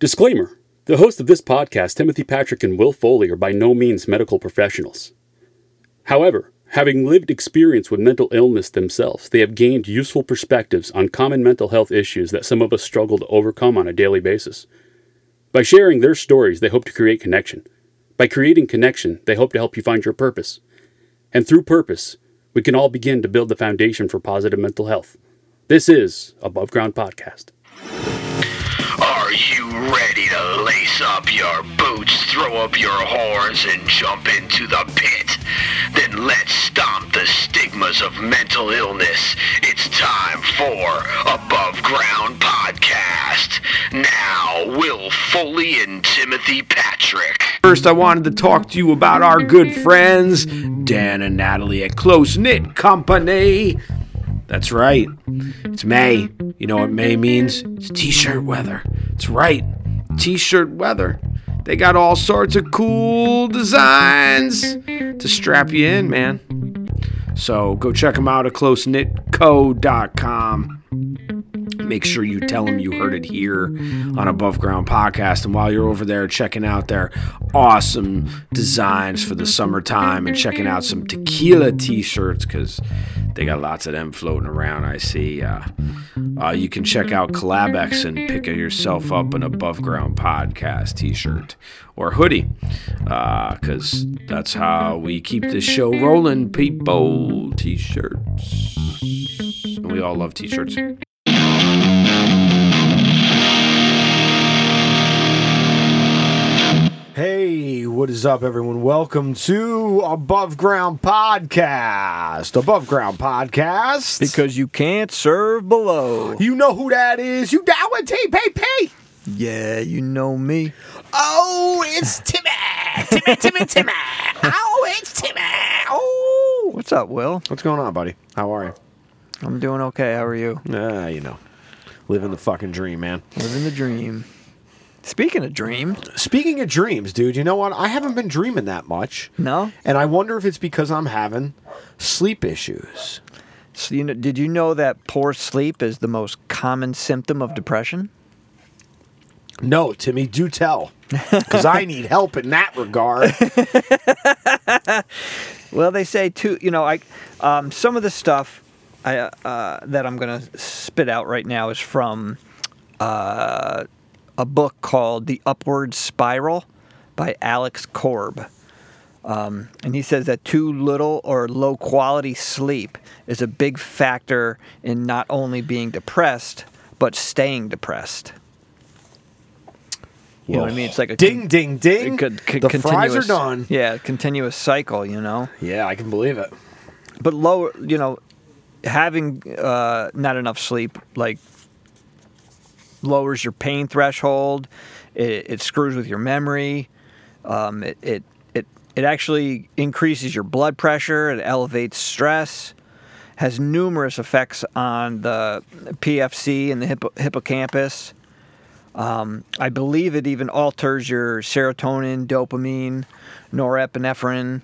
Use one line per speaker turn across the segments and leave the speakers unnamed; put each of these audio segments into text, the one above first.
Disclaimer The hosts of this podcast, Timothy Patrick and Will Foley, are by no means medical professionals. However, having lived experience with mental illness themselves, they have gained useful perspectives on common mental health issues that some of us struggle to overcome on a daily basis. By sharing their stories, they hope to create connection. By creating connection, they hope to help you find your purpose. And through purpose, we can all begin to build the foundation for positive mental health. This is Above Ground Podcast.
You ready to lace up your boots, throw up your horns, and jump into the pit? Then let's stomp the stigmas of mental illness. It's time for Above Ground Podcast. Now, Will Foley and Timothy Patrick.
First, I wanted to talk to you about our good friends, Dan and Natalie at Close Knit Company. That's right. It's May. You know what May means? It's t shirt weather. It's right. T shirt weather. They got all sorts of cool designs to strap you in, man. So go check them out at closeknitco.com. Make sure you tell them you heard it here on Above Ground Podcast. And while you're over there checking out their awesome designs for the summertime and checking out some tequila t shirts, because they got lots of them floating around, I see. Uh, uh, you can check out Collabex and pick yourself up an Above Ground Podcast t shirt or hoodie, because that's how we keep this show rolling, people. T shirts. We all love t shirts. Hey, what is up, everyone? Welcome to Above Ground Podcast. Above Ground Podcast.
Because you can't serve below.
you know who that is. You down with TPP?
Yeah, you know me.
Oh, it's Timmy. Timmy, Timmy, Timmy. Oh, it's Timmy. Oh.
What's up, Will?
What's going on, buddy? How are you?
I'm doing okay. How are you?
Ah, you know, living the fucking dream, man.
Living the dream. Speaking of dreams.
Speaking of dreams, dude, you know what? I haven't been dreaming that much.
no.
And I wonder if it's because I'm having sleep issues.
So you know, did you know that poor sleep is the most common symptom of depression?
No, Timmy, do tell. Because I need help in that regard.
Well, they say too. You know, I um, some of the stuff I, uh, that I'm going to spit out right now is from uh, a book called The Upward Spiral by Alex Korb. Um, and he says that too little or low quality sleep is a big factor in not only being depressed, but staying depressed. You know what I mean? It's like a
ding, ding, ding.
a good c-
the fries are done.
Yeah, continuous cycle. You know.
Yeah, I can believe it.
but lower you know having uh, not enough sleep like lowers your pain threshold. It, it screws with your memory. Um, it, it it it actually increases your blood pressure. It elevates stress. Has numerous effects on the PFC and the hippo- hippocampus. Um, I believe it even alters your serotonin, dopamine, norepinephrine,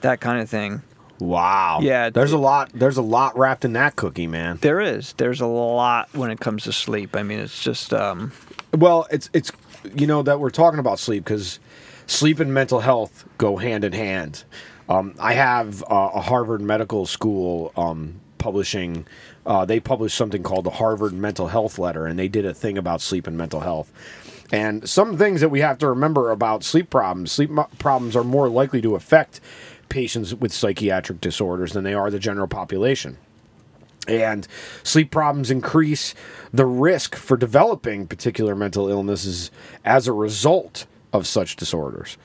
that kind of thing.
Wow.
Yeah,
There's a lot. There's a lot wrapped in that cookie, man.
There is. There's a lot when it comes to sleep. I mean, it's just um,
Well, it's it's you know that we're talking about sleep because sleep and mental health go hand in hand. Um, I have uh, a Harvard Medical School um, publishing. Uh, they published something called the Harvard Mental Health Letter, and they did a thing about sleep and mental health. And some things that we have to remember about sleep problems: sleep problems are more likely to affect patients with psychiatric disorders than they are the general population. And sleep problems increase the risk for developing particular mental illnesses as a result of such disorders.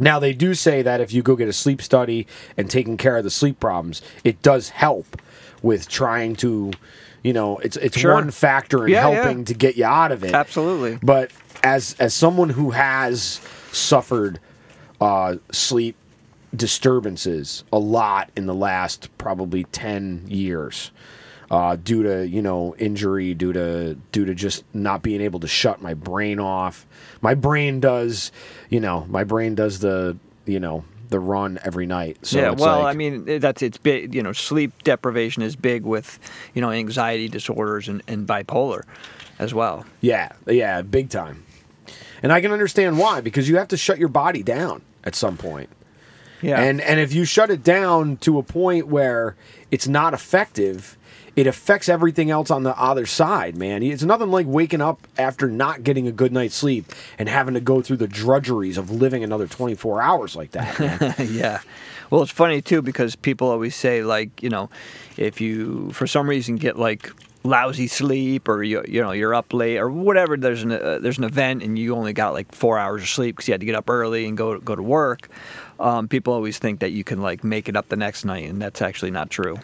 Now, they do say that if you go get a sleep study and taking care of the sleep problems, it does help with trying to, you know, it's it's
Sure.
one factor in
Yeah, yeah.
helping to get you out of it.
Absolutely.
But as as someone who has suffered uh, sleep disturbances a lot in the last probably 10 years uh, due to you know injury due to due to just not being able to shut my brain off my brain does you know my brain does the you know the run every night so
yeah. Well,
like-
I mean, that's it's big. You know, sleep deprivation is big with you know anxiety disorders and, and bipolar as well.
yeah yeah big time and I can understand why because you have to shut your body down at some point.
Yeah.
And and if you shut it down to a point where it's not effective, it affects everything else on the other side, man. It's nothing like waking up after not getting a good night's sleep and having to go through the drudgeries of living another 24 hours like that,
yeah. Well, it's funny too because people always say like, you know, if you for some reason get like lousy sleep or you you know you're up late or whatever there's an uh, there's an event and you only got like 4 hours of sleep cuz you had to get up early and go go to work. Um, people always think that you can like make it up the next night and that's actually not true.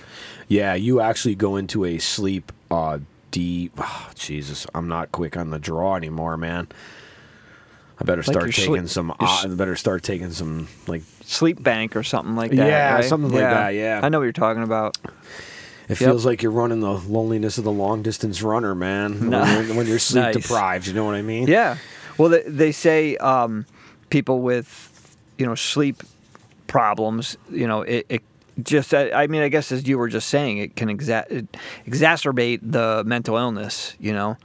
yeah, you actually go into a sleep uh deep oh, Jesus, I'm not quick on the draw anymore, man. I better start taking
sleep-
some uh, better start taking some like
Sleep bank or something like that.
Yeah,
right?
something like that, yeah.
I know what you're talking about.
It
Yep.
feels like you're running the loneliness of the long distance runner, man.
No.
When, you're, when you're sleep
Nice.
deprived, you know what I mean?
Yeah. Well, they, they say um, people with, you know, sleep problems, you know, it, it just, I, mean, I guess as you were just saying, it can exa- it exacerbate the mental illness, you know.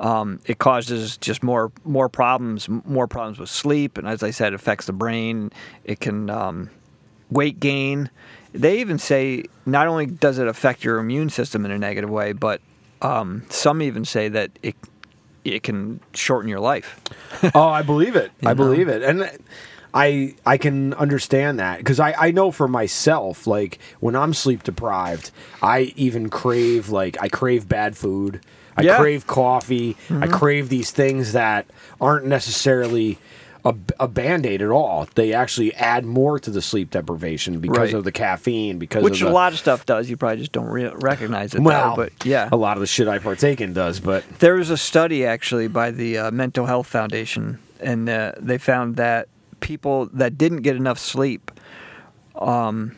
Um, it causes just more more problems, more problems with sleep, and as I said, it affects the brain. It can um, weight gain. They even say not only does it affect your immune system in a negative way, but um, some even say that it it can shorten your life.
Oh, I believe it. I
know?
believe it. And I I can understand that because I, I know for myself, like when I'm sleep deprived, I even crave like I crave bad food. I
Yeah.
crave coffee. I crave these things that aren't necessarily a, a band aid at all. They actually add more to the sleep deprivation because
Right.
of the caffeine, because
Which
of
a lot of stuff does. You probably just don't re- recognize it.
well,
though, but yeah,
a lot of the shit I partake in does, but
There was a study actually by the uh, Mental Health Foundation, and uh, they found that people that didn't get enough sleep um,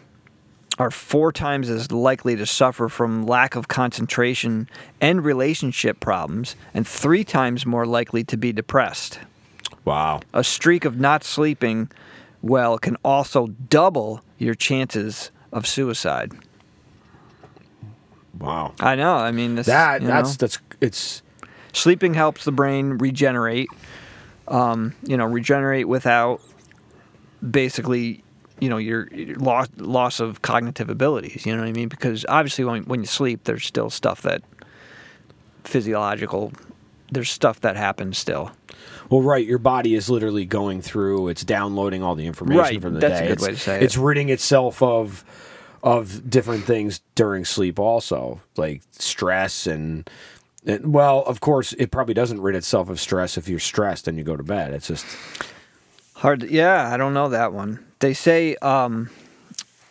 are four times as likely to suffer from lack of concentration and relationship problems, and three times more likely to be depressed.
wow.
A streak of not sleeping well can also double your chances of suicide.
Wow.
I know. I mean, this,
That that's
know.
that's it's
sleeping helps the brain regenerate. Um, you know, regenerate without basically, you know, your, your loss loss of cognitive abilities. You know what I mean? Because obviously, when when you sleep, there's still stuff that physiological. There's stuff that happens still.
Well, right. Your body is literally going through. It's downloading all the information
Right,
from the
that's a
day.
good
it's,
way to say it.
It's ridding itself of of different things during sleep, also like stress and. and well, of course, it probably doesn't rid itself of stress if you're stressed and you go to bed. It's just
Hard. Yeah, I don't know that one. They say um,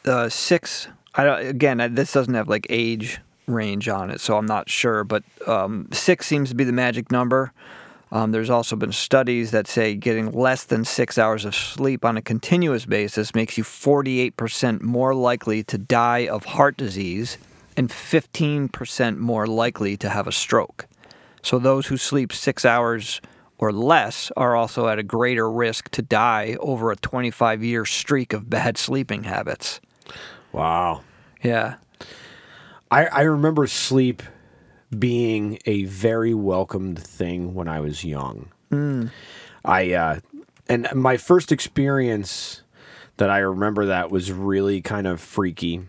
uh, six. I don't, again, this doesn't have like age range on it, so I'm not sure. But um, six seems to be the magic number. Um, there's also been studies that say getting less than six hours of sleep on a continuous basis makes you 48% more likely to die of heart disease and 15% more likely to have a stroke. So those who sleep six hours or less are also at a greater risk to die over a 25 year streak of bad sleeping habits.
wow.
Yeah.
I, I remember sleep being a very welcomed thing when I was young. I uh, and my first experience that I remember that was really kind of freaky.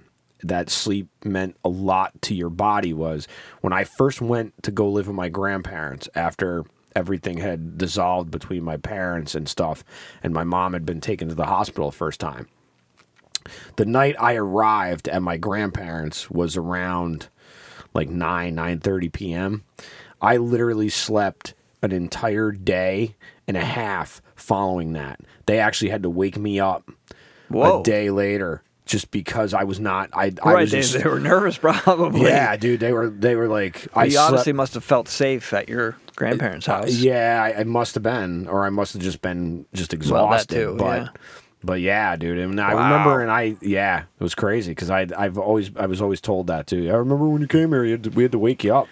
That sleep meant a lot to your body was when I first went to go live with my grandparents after everything had dissolved between my parents and stuff, and my mom had been taken to the hospital first time the night I arrived at my grandparents was around like 9 9:30 p.m. I literally slept an entire day and a half following that. They actually had to wake me up
Whoa.
a day later just because I was not I I
Right.
was
They,
just,
they were nervous, probably.
Yeah, dude, they were they were like I
You
slept,
obviously must have felt safe at your grandparents' uh, house.
yeah, I, I must have been, or I must have just been just exhausted.
too,
but,
yeah.
but yeah, dude, and I
Wow.
remember, and I, yeah, it was crazy because I, I've always, I was always told that too. I remember when you came here, you had to, we had to wake you up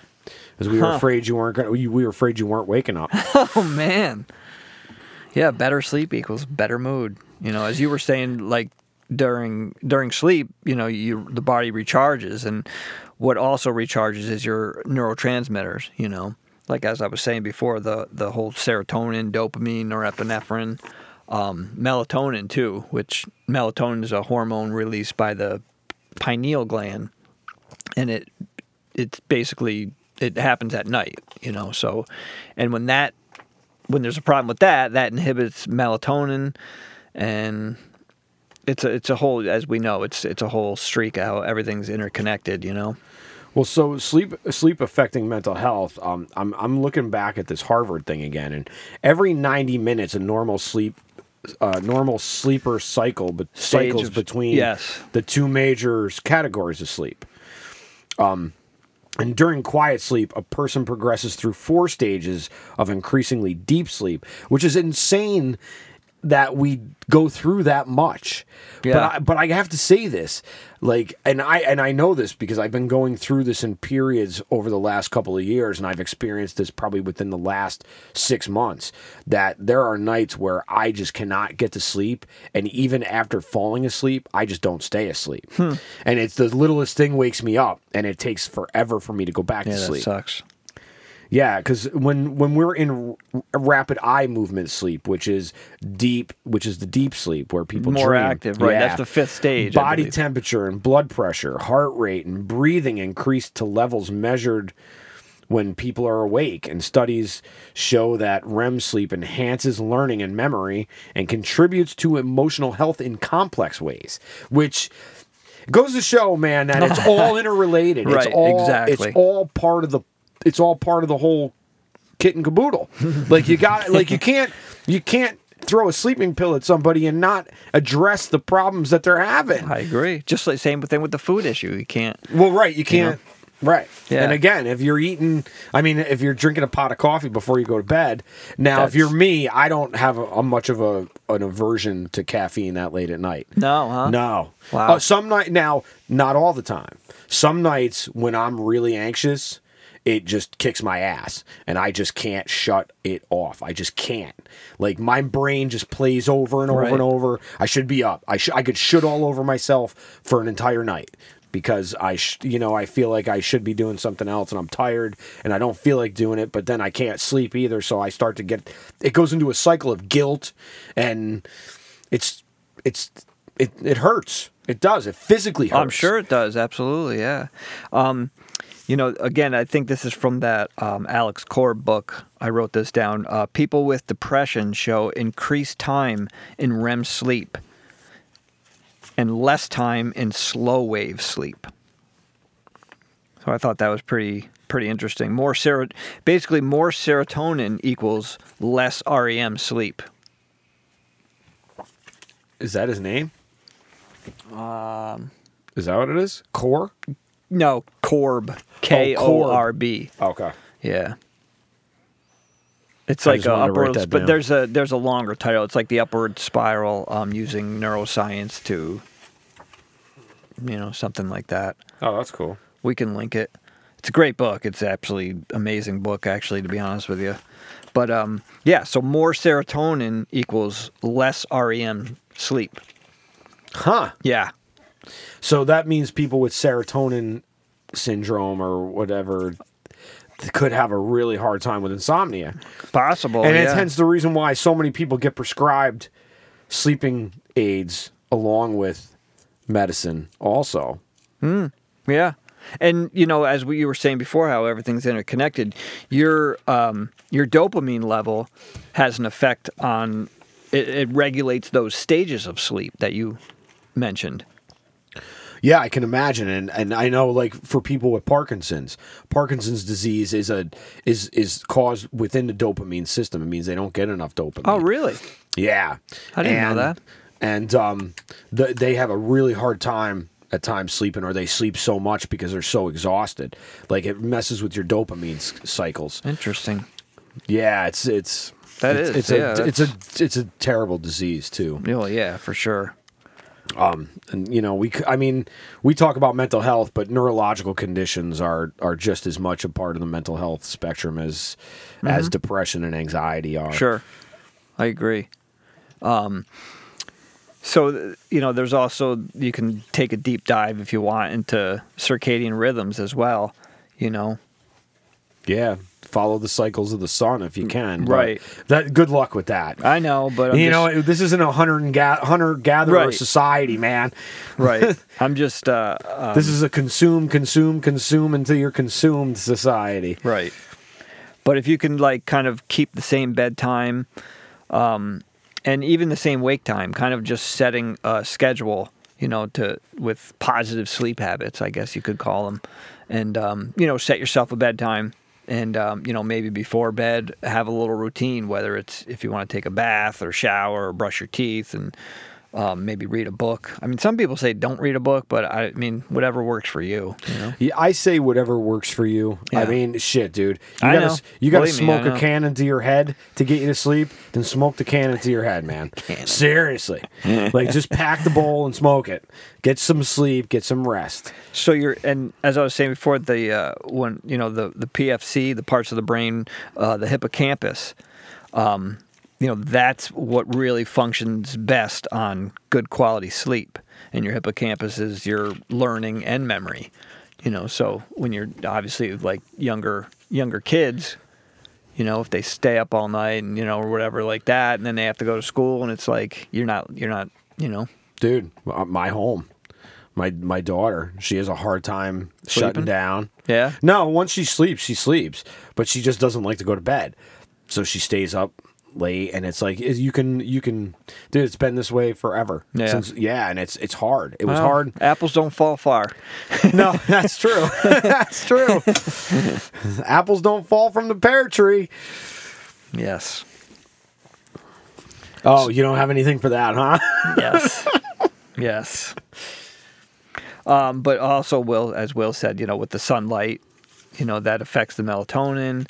because we were afraid you weren't gonna, we, we were afraid you weren't waking up.
Oh man. Yeah, better sleep equals better mood. You know, as you were saying, like during during sleep, you know, you the body recharges, and what also recharges is your neurotransmitters. You know, like as I was saying before, the the whole serotonin, dopamine, norepinephrine, um, melatonin too, which melatonin is a hormone released by the pineal gland, and it it's basically it happens at night, you know. So, and when that when there's a problem with that, that inhibits melatonin, and it's a it's a whole as we know it's it's a whole streak how everything's interconnected, you know.
Well, so sleep sleep affecting mental health. Um, I'm I'm looking back at this Harvard thing again, and every 90 minutes, a normal sleep. Uh, normal sleeper cycle, but
Stage
cycles
of-
between
yes.
the two major categories of sleep. Um, and during quiet sleep, a person progresses through four stages of increasingly deep sleep, which is insane that we go through that much. But
Yeah.
I, but I have to say this, like, and I and I know this because I've been going through this in periods over the last couple of years, and I've experienced this probably within the last six months. That there are nights where I just cannot get to sleep, and even after falling asleep, I just don't stay asleep.
Hmm.
And it's the littlest thing wakes me up, and it takes forever for me to go back
Yeah,
to
that
sleep.
sucks.
Yeah, because when when we're in r- rapid eye movement sleep, which is deep, which is the deep sleep where people
More
dream.
active, right? That's the fifth stage,
Body temperature and blood pressure, heart rate, and breathing increase to levels measured when people are awake. And studies show that REM sleep enhances learning and memory and contributes to emotional health in complex ways, which goes to show, man, that it's all interrelated.
Right,
it's all,
exactly.
It's all part of the. It's all part of the whole kit and caboodle. like you got like you can't you can't throw a sleeping pill at somebody and not address the problems that they're having.
I agree. Just like same thing with the food issue. You can't.
Well, right, you can't. Right.
Yeah.
And again, if you're eating, I mean, if you're drinking a pot of coffee before you go to bed, now if you're me, I don't have a, a much of a an aversion to caffeine that late at night.
No, huh?
No.
Wow.
Uh, some night now, not all the time. Some nights when I'm really anxious, it just kicks my ass, and I just can't shut it off. I just can't. Like my brain just plays over and over
Right.
and over. I should be up. I should. I could shit all over myself for an entire night because I, sh- you know, I feel like I should be doing something else, and I'm tired, and I don't feel like doing it. But then I can't sleep either, so I start to get. It goes into a cycle of guilt, and it's it's it it hurts. It does. It physically hurts.
I'm sure it does. Absolutely, yeah. Um, you know, again, I think this is from that um, Alex Korb book. I wrote this down. Uh, people with depression show increased time in REM sleep and less time in slow wave sleep. So I thought that was pretty pretty interesting. More sero- basically more serotonin equals less REM sleep.
Is that his name? Um, is that what it is? Core.
No, Korb, K O R B.
Okay.
Yeah. It's
I
like a
wanted to write
upward, but
down.
there's a there's a longer title. It's like the upward spiral, um, using neuroscience to, you know, something like that.
Oh, that's cool.
We can link it. It's a great book. It's absolutely amazing book, actually, to be honest with you. But um, yeah, so more serotonin equals less REM sleep.
Huh.
Yeah,
So that means people with serotonin syndrome or whatever could have a really hard time with insomnia.
possible.
and
yeah.
it's hence the reason why so many people get prescribed sleeping aids along with medicine also.
Yeah. And you know, as we, you were saying before, how everything's interconnected, your um, your dopamine level has an effect on it, it regulates those stages of sleep that you mentioned.
Yeah, I can imagine, and and I know like for people with Parkinson's, Parkinson's disease is a is is caused within the dopamine system. It means they don't get enough dopamine.
Oh, really?
Yeah,
I didn't know that.
And um, the, they have a really hard time at times sleeping, or they sleep so much because they're so exhausted. Like it messes with your dopamine cycles.
Interesting.
Yeah, it's it's
That
it's,
is,
it's
yeah,
a it's a it's a terrible disease too.
Oh, yeah, for sure.
And you know we I mean we talk about mental health but neurological conditions are are just as much a part of the mental health spectrum as as depression and anxiety are
Mm-hmm. Sure, I agree. Um, so you know, there's also you can take a deep dive if you want into circadian rhythms as well. You know,
Yeah, follow the cycles of the sun if you can.
Right.
That good luck with that.
I know, but I'm
you
just,
know, this isn't a hunter and ga- hunter gatherer
Right.
society, man.
right. I'm just uh, uh,
This is a consume, consume, consume until you're consumed society.
Right. But if you can like kind of keep the same bedtime, um, and even the same wake time, kind of just setting a schedule, you know, to with positive sleep habits, I guess you could call them, and um, you know, set yourself a bedtime. And um, you know, maybe before bed, have a little routine. Whether it's if you want to take a bath or shower or brush your teeth, and um, maybe read a book. I mean, some people say don't read a book, but I mean, whatever works for you. You know.
Yeah, I say whatever works for you. I mean, shit, dude. You
I
gotta,
know.
You got to
Believe me,
smoke a can into your head to get you to sleep. Then smoke the can into your head, man. Seriously, like just pack the bowl and smoke it. Get some sleep. Get some rest.
So you're, and as I was saying before, the uh, when you know the the PFC, the parts of the brain, uh, the hippocampus, um, you know that's what really functions best on good quality sleep. And your hippocampus is your learning and memory. You know, so when you're obviously like younger younger kids, you know, if they stay up all night and you know or whatever like that, and then they have to go to school, and it's like you're not you're not you know
dude uh, my home my my daughter she has a hard time shutting down
Yeah?
no once she sleeps she sleeps but she just doesn't like to go to bed so she stays up late and it's like you can you can dude it's been this way forever
Yeah.
Since, yeah and it's it's hard it was
Well,
hard
Apples don't fall far.
no that's true that's true apples don't fall from the pear tree
Yes.
oh you don't have anything for that huh
Yes. yes. Um, but also, Will, as Will said, you know, with the sunlight, you know, that affects the melatonin.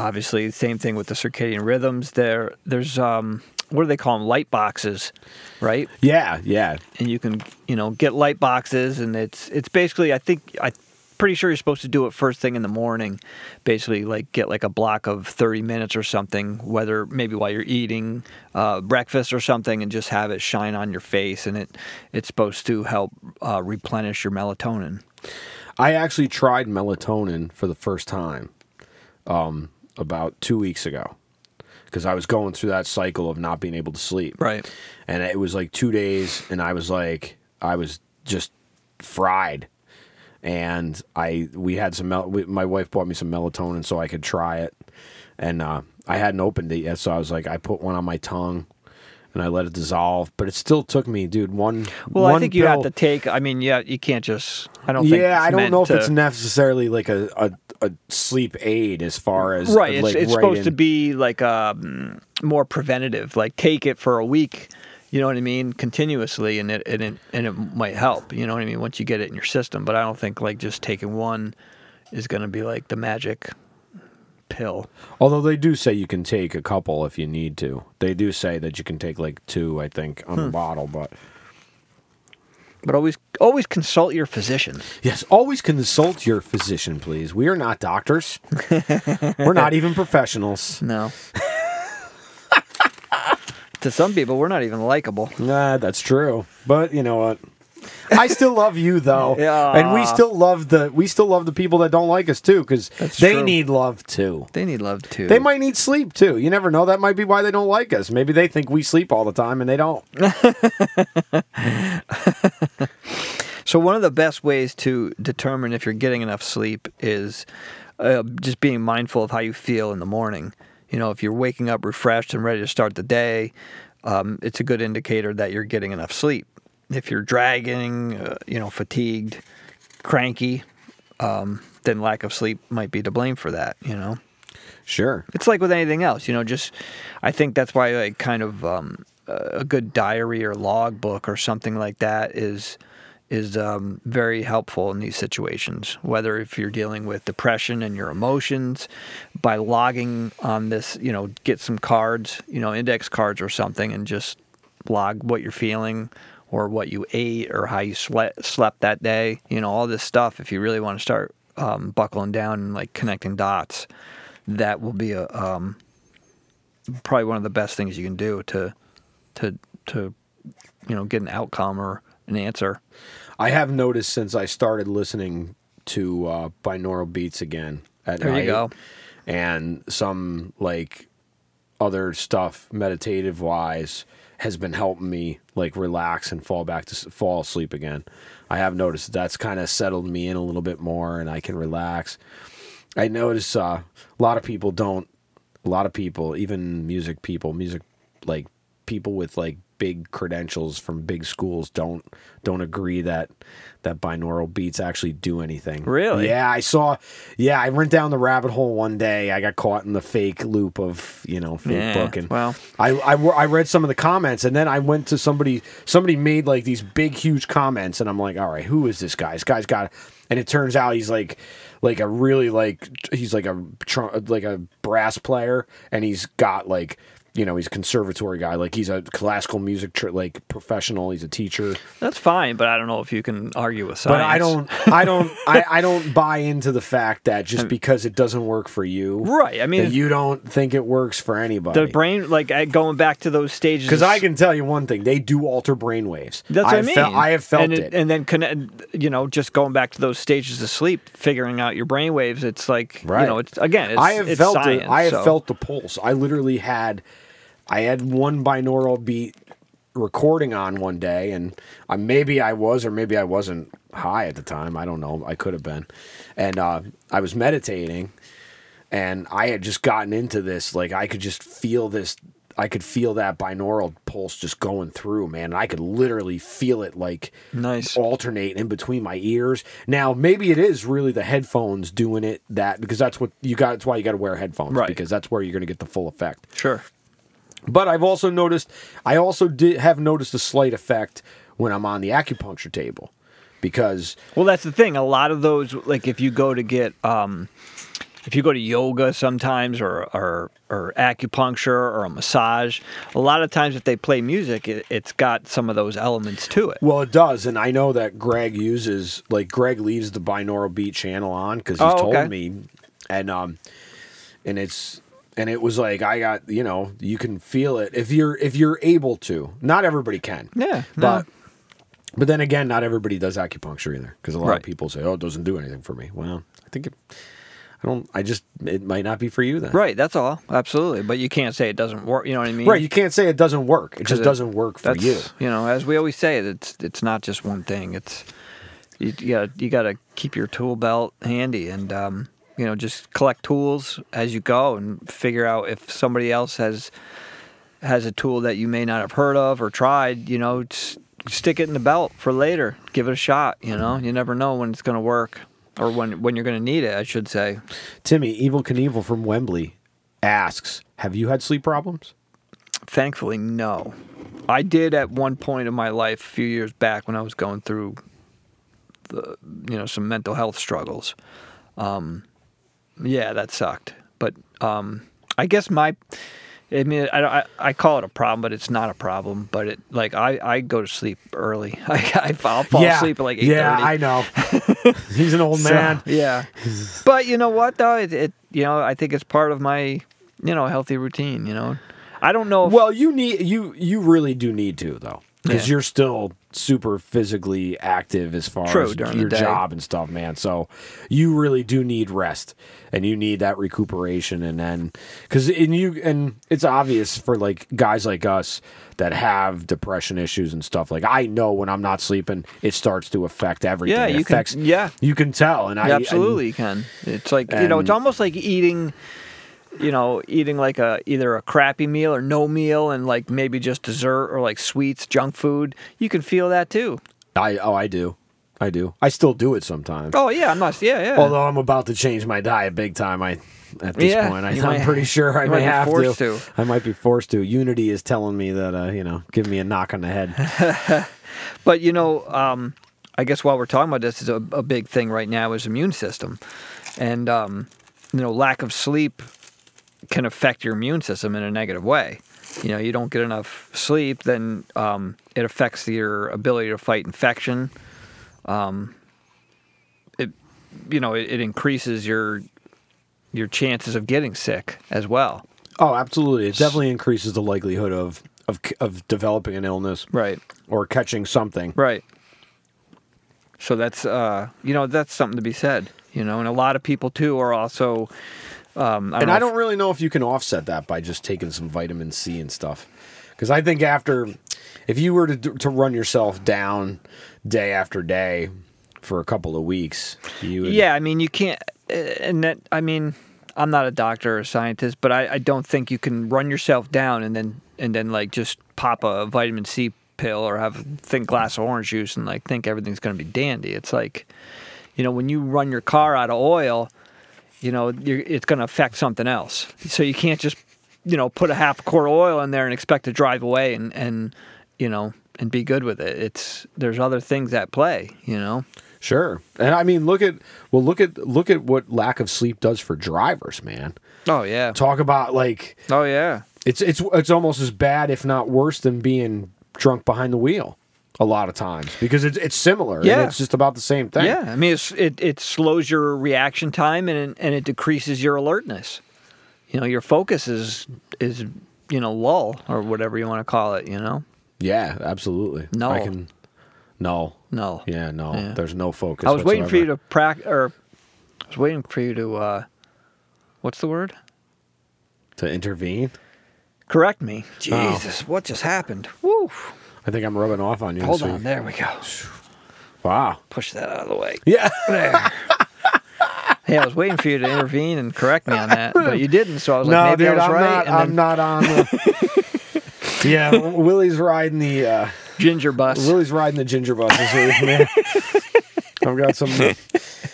Obviously, same thing with the circadian rhythms. There, there's um, what do they call them? Light boxes, right?
yeah yeah
and you can you know get light boxes and it's it's basically i think i pretty sure you're supposed to do it first thing in the morning basically like get like a block of 30 minutes or something whether maybe while you're eating uh, breakfast or something and just have it shine on your face and it it's supposed to help uh, replenish your melatonin
I actually tried melatonin for the first time um, about two weeks ago because I was going through that cycle of not being able to sleep.
right
And it was like two days, and I was like, I was just fried. And I, we had some, mel- we, my wife bought me some melatonin so I could try it. And uh, I hadn't opened it yet, so I was like, I put one on my tongue and I let it dissolve. But it still took me, dude, one.
well
one
i think you have to take i mean yeah you can't just i don't
yeah,
it's
I don't know if it's necessarily like a, a, a sleep aid as far as
right it's,
like,
it's
right
supposed to be like um, more preventative like take it for a week you know what i mean continuously and it, and it and it might help you know what i mean once you get it in your system but i don't think like just taking one is going to be like the magic pill
Although they do say you can take a couple if you need to. They do say that you can take like two, I think, on
Hmm.
a bottle. But
but always always consult your physician
yes, always consult your physician, please. We are not doctors. We're not even professionals.
no to some people we're not even likable
Nah, that's true. But you know what? I still love you though,
Yeah.
and we still love the we still love the people that don't like us too, because they
true.
need love too.
they need love too
They might need sleep too. You never know. That might be why they don't like us. Maybe they think we sleep all the time and they don't.
So one of the best ways to determine if you're getting enough sleep is uh, just being mindful of how you feel in the morning. You know, if you're waking up refreshed and ready to start the day, um, it's a good indicator that you're getting enough sleep. If you're dragging, uh, you know, fatigued, cranky, um, then lack of sleep might be to blame for that. You know
Sure.
it's like with anything else, you know. Just I think that's why like kind of um, a good diary or log book or something like that is is um, very helpful in these situations. Whether if you're dealing with depression and your emotions, by logging on this, you know, get some cards, you know, index cards or something, and just log what you're feeling or what you ate or how you slept slept that day. You know, all this stuff. If you really want to start um, buckling down and like connecting dots, that will be a um, probably one of the best things you can do to to to you know get an outcome or an answer.
I have noticed since I started listening to uh, binaural beats again at
There you go.
And some like other stuff meditative wise has been helping me like relax and fall back to fall asleep again. I have noticed that's kind of settled me in a little bit more and I can relax. I notice uh, a lot of people don't a lot of people, even music people, music like people with like big credentials from big schools don't don't agree that that binaural beats actually do anything.
Really?
Yeah, I saw yeah, I went down the rabbit hole one day. I got caught in the fake loop of, you know,
Yeah,
Facebook and
well.
I, I I read some of the comments and then I went to somebody somebody made like these big huge comments and I'm like, all right, who is this guy? This guy's got and it turns out he's like like a really like he's like a like a brass player and he's got like you know he's a conservatory guy like he's a classical music tr- like professional he's a teacher
That's fine, but I don't know if you can argue with science.
but i don't i don't I, I don't buy into the fact that just hmm. because it doesn't work for you
Right, I mean,
that you don't think it works for anybody
The brain, like going back to those stages.
Because I can tell you one thing, they do alter brain waves.
That's what I mean.
fel- I have felt
and
it.
and then connect. You know, just going back to those stages of sleep, figuring out your brain waves. It's like
Right.
you know, it's again, it's,
I have felt
science,
it. I have
so-
felt the pulse. I literally had, I had one binaural beat recording on one day, and uh, maybe I was or maybe I wasn't high at the time. I don't know. I could have been, and uh, I was meditating, and I had just gotten into this. Like I could just feel this. I could feel that binaural pulse just going through, man. And I could literally feel it like
Nice.
alternate in between my ears. Now, maybe it is really the headphones doing it that because that's what you got. That's why you got to wear headphones
Right.
because that's where you're going to get the full effect.
Sure.
But I've also noticed, I also did have noticed a slight effect when I'm on the acupuncture table because
Well, that's the thing. A lot of those, like if you go to get, um, if you go to yoga sometimes, or or or acupuncture or a massage, a lot of times if they play music, it, it's got some of those elements to it.
Well, it does, and I know that Greg uses like Greg leaves the binaural beat channel on because he's
Oh,
told me, and um, and it's and it was like I got you know you can feel it if you're if you're able to. Not everybody can.
Yeah,
but.
no.
But then again, not everybody does acupuncture either, because a lot
Right.
of people say, "Oh, it doesn't do anything for me." Well, I think it, I don't. I just it might not be for you then.
Right. That's all. Absolutely. But you can't say it doesn't work. You know what I mean?
Right. You can't say it doesn't work. It just
it-
doesn't work for you.
you know, as we always say, it's it's not just one thing. It's you, you got you got to keep your tool belt handy and um, you know just collect tools as you go and figure out if somebody else has has a tool that you may not have heard of or tried. You know, stick it in the belt for later. Give it a shot. You know, you never know when it's going to work or when when you're going to need it. I should say.
Timmy, Evil Knievel from Wembley asks, "Have you had sleep problems?"
Thankfully, no. I did at one point in my life, a few years back, when I was going through the, you know, some mental health struggles. Um, yeah, that sucked. But um, I guess my, I mean, I, I, I call it a problem, but it's not a problem. But it, like, I, I go to sleep early. I, I I'll fall asleep at like eight thirty.
Yeah, I know. He's an old man.
yeah. But you know what though? It, it, you know, I think it's part of my, you know, healthy routine. You know, I don't know. If,
Well, you need you you really do need to though, because
Yeah.
you're still super physically active as far
True,
as your job and stuff, man. So you really do need rest, and you need that recuperation, and then because and you and it's obvious for like guys like us that have depression issues and stuff. Like I know when I'm not sleeping, it starts to affect everything.
Yeah,
It
you can- yeah.
you can tell, and I
Yeah,
and-
absolutely you can. It's like you know, it's almost like eating, you know, eating like a either a crappy meal or no meal, and like maybe just dessert or like sweets, junk food. You can feel that too.
I oh I do, I do. I still do it sometimes.
Oh yeah, I'm not. Yeah, yeah.
Although I'm about to change my diet big time, I at this
Yeah,
point I, I'm
might-
pretty sure I may
might be
have
forced
to.
to.
I might be forced to. Unity is telling me that uh, you know, give me a knock on the head.
But you know, um, I guess while we're talking about this, is a, a big thing right now is immune system, and um, you know, lack of sleep can affect your immune system in a negative way. You know, you don't get enough sleep, then um, it affects your ability to fight infection. Um, it, you know, it, it increases your your chances of getting sick as well.
oh, absolutely. It definitely increases the likelihood of of of developing an illness
Right.
or catching something.
Right. So that's uh, you know that's something to be said. You know, and a lot of people too are also. Um, I
and I
if-
don't really know if you can offset that by just taking some vitamin C and stuff. Because I think after, if you were to to run yourself down day after day for a couple of weeks, you would,
Yeah, I mean, you can't, uh, and that I mean, I'm not a doctor or a scientist, but I, I don't think you can run yourself down and then and then like just pop a vitamin C pill or have a thin glass of orange juice and like think everything's gonna be dandy. It's like, you know, when you run your car out of oil, you know, you're, it's gonna affect something else. So you can't just, you know, put a half quart of oil in there and expect to drive away and and you know and be good with it. It's there's other things at play. You know.
sure. And I mean, look at well, look at look at what lack of sleep does for drivers, man.
Oh yeah.
Talk about like
Oh yeah.
it's it's it's almost as bad, if not worse, than being drunk behind the wheel. A lot of times because it's it's similar.
Yeah.
and it's just about the same thing.
Yeah, I mean, it's, it it slows your reaction time and and it decreases your alertness. You know, your focus is is you know lull or whatever you want to call it. You know,
Yeah, absolutely.
No.
I can. No.
no.
Yeah, no.
Yeah.
There's no focus.
I was waiting for you to practice, or I was waiting for you to uh, what's the word?
to intervene.
Correct me.
Oh.
Jesus, what just happened? Woo!
I think I'm rubbing off on you.
Hold on,
week.
there we go.
Wow.
Push that out of the way.
Yeah.
There. yeah, I was waiting for you to intervene and correct me on that, but you didn't. So I was like,
no,
maybe
dude,
I was
I'm
right.
not.
and
I'm not on. The... yeah, Willie's riding the. Uh,
ginger bus.
Willie's riding the ginger bus this week, man. I've got some.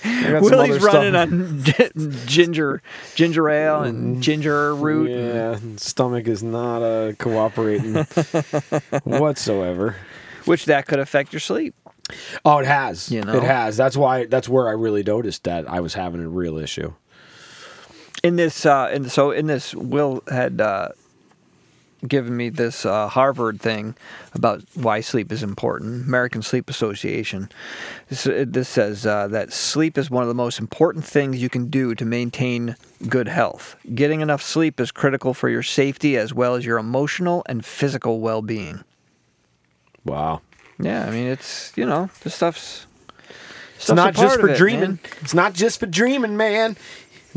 Willie's running
stuff.
on ginger, ginger ale and ginger root. and-
Yeah, stomach is not uh, cooperating whatsoever.
which that could affect your sleep.
Oh, it has.
You know?
It has. That's why. That's where I really noticed that I was having a real issue.
In this, uh, in so in this, Will had uh, given me this uh, Harvard thing about why sleep is important. American Sleep Association. This, this says uh, that sleep is one of the most important things you can do to maintain good health. Getting enough sleep is critical for your safety as well as your emotional and physical well-being.
Wow.
Yeah, I mean it's you know this stuff's.
It's not just for dreaming. It's not just for dreaming, man.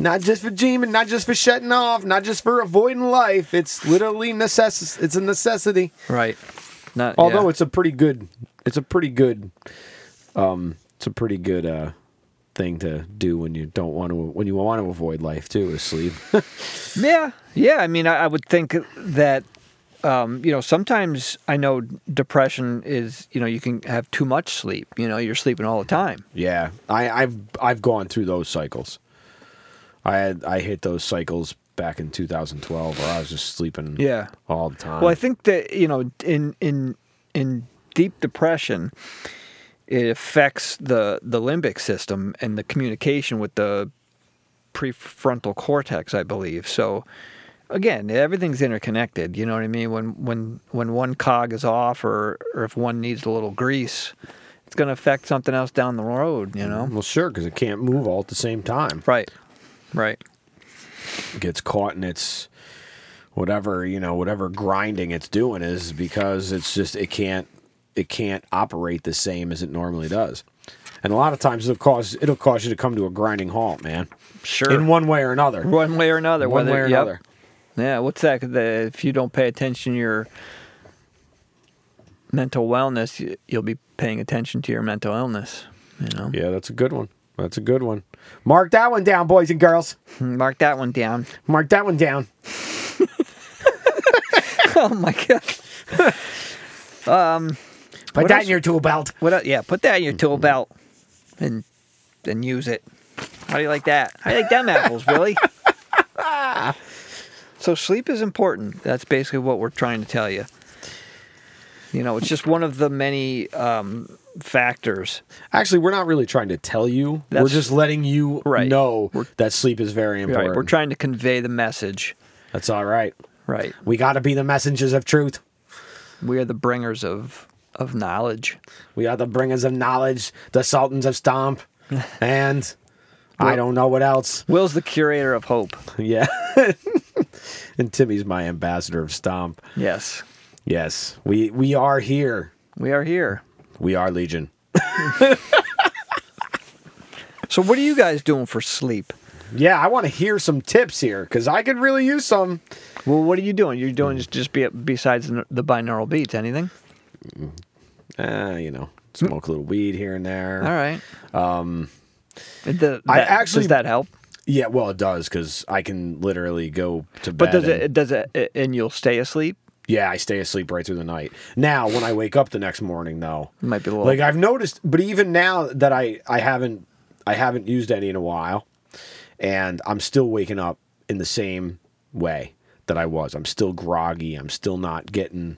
Not just for dreaming. Not just for shutting off. Not just for avoiding life. It's literally necess. It's a necessity.
Right. Not
Although
yeah.
it's a pretty good. It's a pretty good. Um. It's a pretty good. Uh. Thing to do when you don't want to when you want to avoid life too is sleep.
yeah, yeah. I mean, I, I would think that um, you know sometimes I know depression is you know you can have too much sleep. You know, you're sleeping all the time.
yeah, I, I've I've gone through those cycles. I had I hit those cycles back in 2012 where I was just sleeping
Yeah.
all the time.
Well, I think that you know in in in deep depression, it affects the the limbic system and the communication with the prefrontal cortex, I believe. So again, everything's interconnected. You know what I mean? When when when one cog is off, or or if one needs a little grease, it's going to affect something else down the road. You know?
well, sure, because it can't move all at the same time.
Right. Right.
Gets caught in its whatever you know whatever grinding it's doing is because it's just it can't it can't operate the same as it normally does. And a lot of times it'll cause it'll cause you to come to a grinding halt, man.
Sure.
In one way or another.
one way or another.
One
whether,
way or
yep.
another.
Yeah, what's that? The, if you don't pay attention your mental wellness, you- you'll be paying attention to your mental illness. You know,
Yeah, that's a good one. That's a good one. Mark that one down, boys and girls.
mark that one down.
Mark that one down.
oh my god.
um,
Put
that
else?
in your tool belt.
What? el- Yeah, put that in your tool belt and and use it. How do you like that? I like them apples, Willie? so sleep is important. That's basically what we're trying to tell you. You know, it's just one of the many um, factors.
Actually, we're not really trying to tell you. we're just letting you
Right.
know
We're-
that sleep is very important.
Right, we're trying to convey the message.
That's all right.
Right.
We got to be the messengers of truth.
We are the bringers of of knowledge.
We are the bringers of knowledge, the sultans of stomp, and I don't know what else.
Will's the curator of hope.
Yeah. and Timmy's my ambassador of stomp.
Yes.
Yes, we we are here.
We are here.
We are Legion.
So what are you guys doing for sleep?
Yeah, I want to hear some tips here because I could really use some.
Well, what are you doing? You're doing just just be, besides the, the binaural beats. Anything?
Uh, you know, smoke a little weed here and there.
All right. Um, that,
I actually-
does that help?
Yeah, well, it does because I can literally go to bed.
But does
and-
it does it and you'll stay asleep?
Yeah, I stay asleep right through the night. Now, when I wake up the next morning, though,
It might be a little
like I've noticed. But even now that I I haven't I haven't used any in a while, and I'm still waking up in the same way that I was. I'm still groggy. I'm still not getting.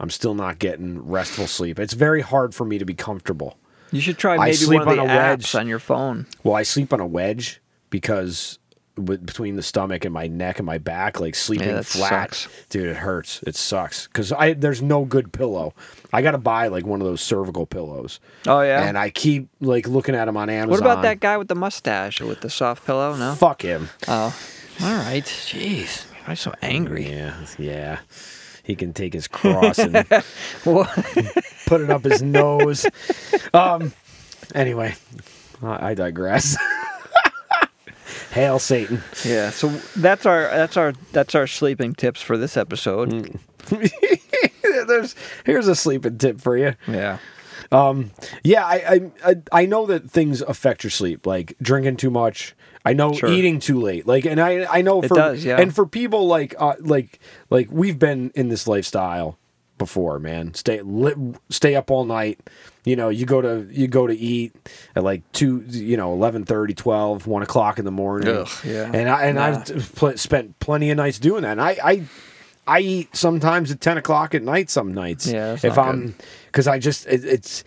I'm still not getting restful sleep. It's very hard for me to be comfortable.
You should try
I
maybe
sleep
one of the
on a wedge.
on your phone.
Well, I sleep on a wedge because with, between the stomach and my neck and my back, like sleeping
that
flat,
sucks.
dude, it hurts. It sucks because I there's no good pillow. I got to buy like one of those cervical pillows.
Oh yeah.
And I keep like looking at them on Amazon.
what about that guy with the mustache with the soft pillow? No.
Fuck him.
Oh. All right. Jeez. I'm so angry.
Yeah, yeah. He can take his cross and put it up his nose. Um. Anyway, I, I digress. Hail Satan.
yeah. So that's our that's our that's our sleeping tips for this episode.
Mm. There's here's a sleeping tip for you.
Yeah.
Yeah, I, I I know that things affect your sleep, like drinking too much. I know
Sure.
eating too late. Like, and I I know
It
for
does, yeah.
and for people like uh, like like we've been in this lifestyle before, man. Stay li- stay up all night. You know, you go to you go to eat at like two, you know, 11, 12, 1 o'clock in the morning.
Ugh, yeah.
And I and
Nah.
I've pl- spent plenty of nights doing that. And I I I eat sometimes at ten o'clock at night. Some nights,
Yeah,
if I'm because I just it, it's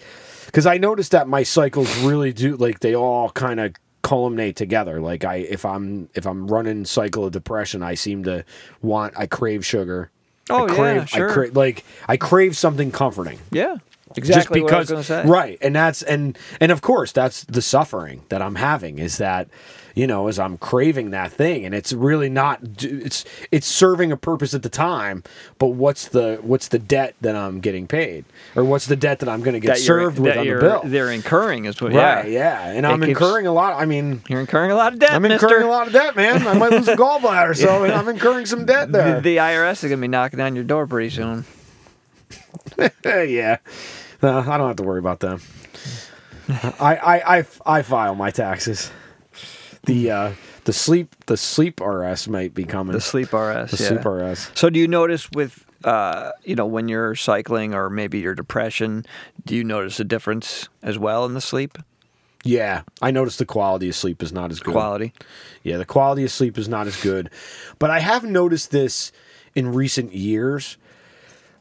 because I noticed that my cycles really do like they all kind of culminate together. Like I if I'm if I'm running cycle of depression, I seem to want I crave sugar.
Oh,
I
yeah,
crave,
sure.
I crave like I crave something comforting.
Yeah. Exactly
just
what I was
because
going to say.
right and that's and and of course that's the suffering that i'm having is that you know as i'm craving that thing and it's really not it's it's serving a purpose at the time but what's the what's the debt that i'm getting paid or what's the debt that i'm going to get
That
served with on the bill
They're incurring is what.
right
Yeah.
yeah and i'm
keeps-
incurring a lot i mean
You're incurring a lot of debt,
i'm
mister.
incurring a lot of debt man i might lose a gallbladder so i'm incurring some debt
The, the IRS is gonna be knocking on your door pretty soon.
yeah no, i don't have to worry about them I, I i i file my taxes the uh the sleep the sleep rs might be coming
The sleep RS.
the
yeah.
sleep rs
So do you notice with uh, you know when you're cycling or maybe your depression, do you notice a difference as well in the sleep
yeah i noticed the quality of sleep is not as good
quality?
Yeah, the quality of sleep is not as good. But I have noticed this in recent years.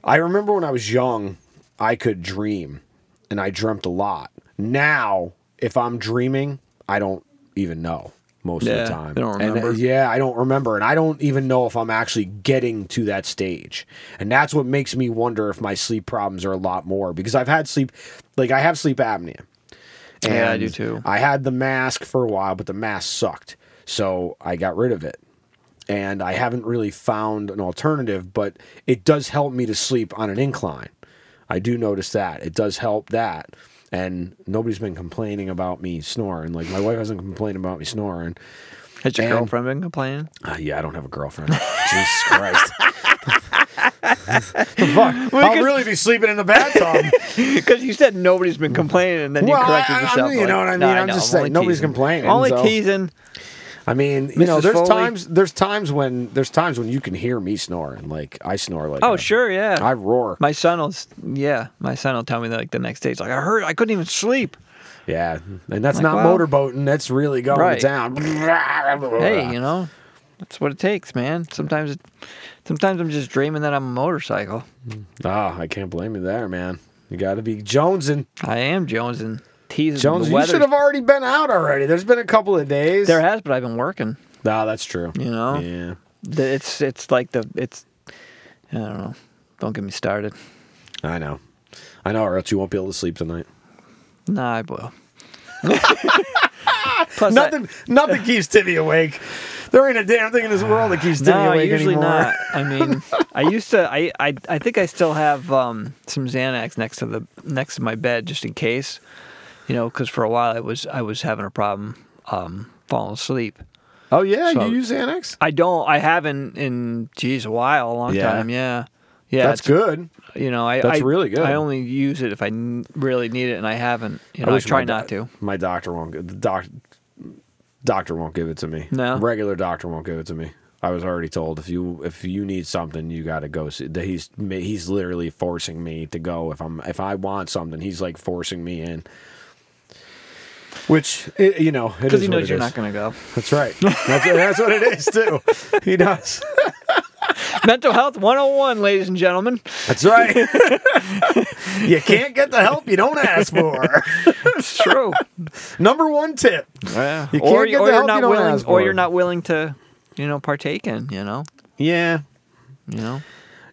I remember when I was young, I could dream and I dreamt a lot. Now, if I'm dreaming, I don't even know most
Yeah,
of the time.
you don't
And, uh,
remember.
yeah, I don't remember. And I don't even know if I'm actually getting to that stage. And that's what makes me wonder if my sleep problems are a lot more because I've had sleep, like, I have sleep apnea.
Yeah, I do
And
too.
I had the mask for a while, but the mask sucked. So I got rid of it. And I haven't really found an alternative, but it does help me to sleep on an incline. I do notice that. It does help that. And nobody's been complaining about me snoring. Like my wife hasn't complained about me snoring.
Has your
And-
girlfriend been complaining?
Uh, yeah, I don't have a girlfriend. Jesus Christ. the fuck? I'll really be sleeping in the bathtub.
Because you said nobody's been complaining, and then you
Well,
corrected
I- I-
yourself.
you know what I
"No,
mean? I'm
know,
just saying, nobody's
teasing.
complaining,
Only
so-
teasing.
I mean, you know, there's
Foley?
times there's times when there's times when you can hear me snoring. Like I snore like
Oh,
a-
sure, yeah.
I roar.
My son will, yeah, my son will tell me that like the next day. It's like I heard, I couldn't even sleep.
yeah, and that's
Like,
not
well-
motorboating. That's really going
Right.
to town.
Hey, you know, that's what it takes, man. Sometimes, it, sometimes I'm just dreaming that I'm a motorcycle.
Ah, I can't blame you there, man. You got to be jonesing.
I am Jones teasing
Jones, you should have already been out already. There's been a couple of days.
There has, but I've been working.
No, that's true.
You know?
Yeah.
The- It's it's like the it's. I don't know. Don't get me started.
I know. I know, or else you won't be able to sleep tonight.
Nah, I will. Plus, I-
Nothing, nothing keeps Timmy awake. There ain't a damn thing in this world that keeps Timmy
No,
awake
usually
anymore.
not. I mean, I used to. I, I I think I still have um, some Xanax next to the next to my bed just in case. You know, because for a while I was I was having a problem um, falling asleep.
Oh yeah,
So-
you use Xanax.
I don't. I haven't in geez a while, a long
Yeah.
time. Yeah, yeah.
That's good.
You know, I
That's
I-
really good.
I only use it if I n- really need it, and I haven't. You know, I,
wish
try not to.
My doctor won't. The doc, doctor won't give it to me.
No?
regular doctor won't give it to me. I was already told if you if you need something, you got to go. See, that he's he's literally forcing me to go. If I'm if I want something, he's like forcing me in. Which i you know,
Because he knows you're
is.
not going to go.
That's right. That's, that's what it is too. He does.
Mental health 101, ladies and gentlemen.
That's right. you can't get the help you don't ask for.
It's true.
Number one tip.
yeah.
You
or
can't get
or
the
you're
help
not
you don't
willing,
ask
or you're not willing to, you know, partake in. You know,
Yeah.
you know.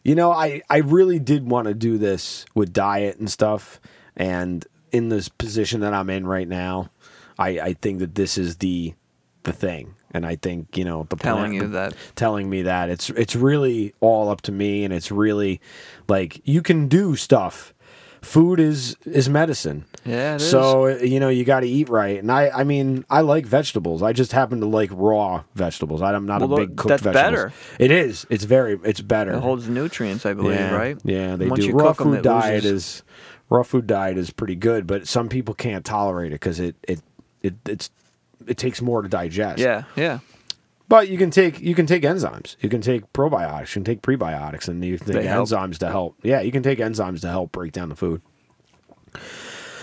You know, I, I really did want to do this with diet and stuff. And in this position that I'm in right now, I, I think that this is the the thing. And I think, you know, the
Telling
plan-
you that.
telling me that it's it's really all up to me and it's really like you can do stuff. Food is is medicine.
Yeah, it
so uh, you know you got to eat right, and I I mean I like vegetables. I just happen to like raw vegetables. I'm not
Well,
a big cooked
that's
vegetables.
better.
It is. It's very. It's better.
It holds nutrients, I believe,
yeah,
right?
Yeah, they
Once
do.
you
Raw food
it
diet
loses-
is raw food diet is pretty good, but some people can't tolerate it because it it it it's it takes more to digest.
Yeah, yeah.
But you can take you can take enzymes. You can take probiotics. You can take prebiotics, and you can take enzymes to help. Yeah, you can take enzymes to help break down the food.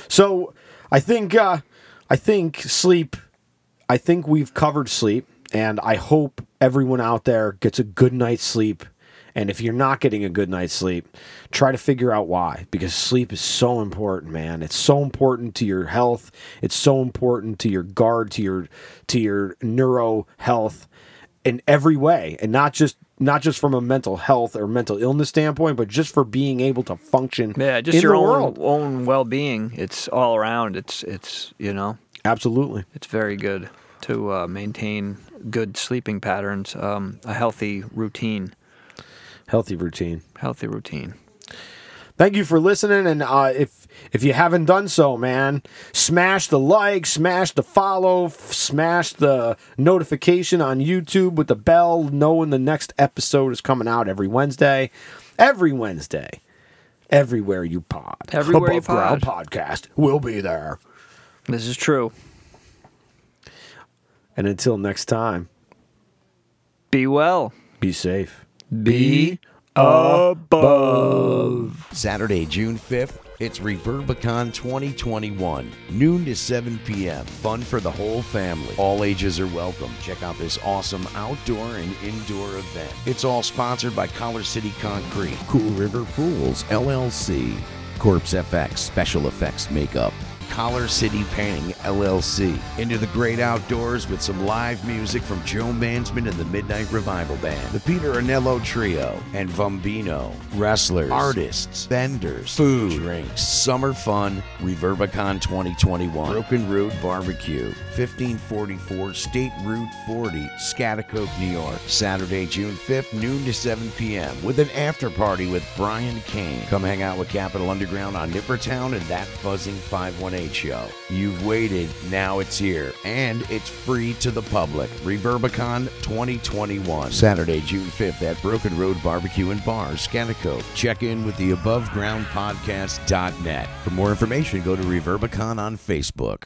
So, I think uh, I think sleep. I think we've covered sleep, and I hope everyone out there gets a good night's sleep. And if you're not getting a good night's sleep, try to figure out why. Because sleep is so important, man. It's so important to your health. It's so important to your guard, to your to your neuro health in every way. And not just not just from a mental health or mental illness standpoint, but just for being able to function
Yeah, just
in
your own
world.
own well being. It's all around. It's it's you know
Absolutely.
it's very good to uh, maintain good sleeping patterns, um, a healthy routine,
Healthy routine.
healthy routine.
Thank you for listening, and uh, if if you haven't done so, man, smash the like, smash the follow, f- smash the notification on YouTube with the bell, knowing the next episode is coming out every Wednesday, every Wednesday, everywhere you pod,
Everywhere you
Above Ground podcast will be there.
This is true.
And until next time,
Be well.
be safe.
Be above.
Saturday, June 5th, it's Reverbicon 2021, noon to 7 p.m. Fun for the whole family. All ages are welcome. Check out this awesome outdoor and indoor event. It's all sponsored by Collar City Concrete, Cool River Pools, LLC, Corpse FX Special Effects Makeup. Collar City Painting LLC. Into the great outdoors with some live music from Joe Mansman and the Midnight Revival Band, the Peter Anello Trio, and Vumbino. Wrestlers, artists, vendors, food, drinks, summer fun. Reverbicon 2021. Broken Road Barbecue, 1544 State Route 40, Schaghticoke, New York. Saturday, June 5th, noon to 7 p.m. with an after party with Brian Kane. Come hang out with Capital Underground on Nippertown and that buzzing 518 show. You've waited, now it's here, and it's free to the public. Reverbicon 2021, Saturday, June 5th at Broken Road Barbecue and Bar, Schaghticoke. Check in with the AboveGroundPodcast.net. For more information, go to Reverbicon on Facebook.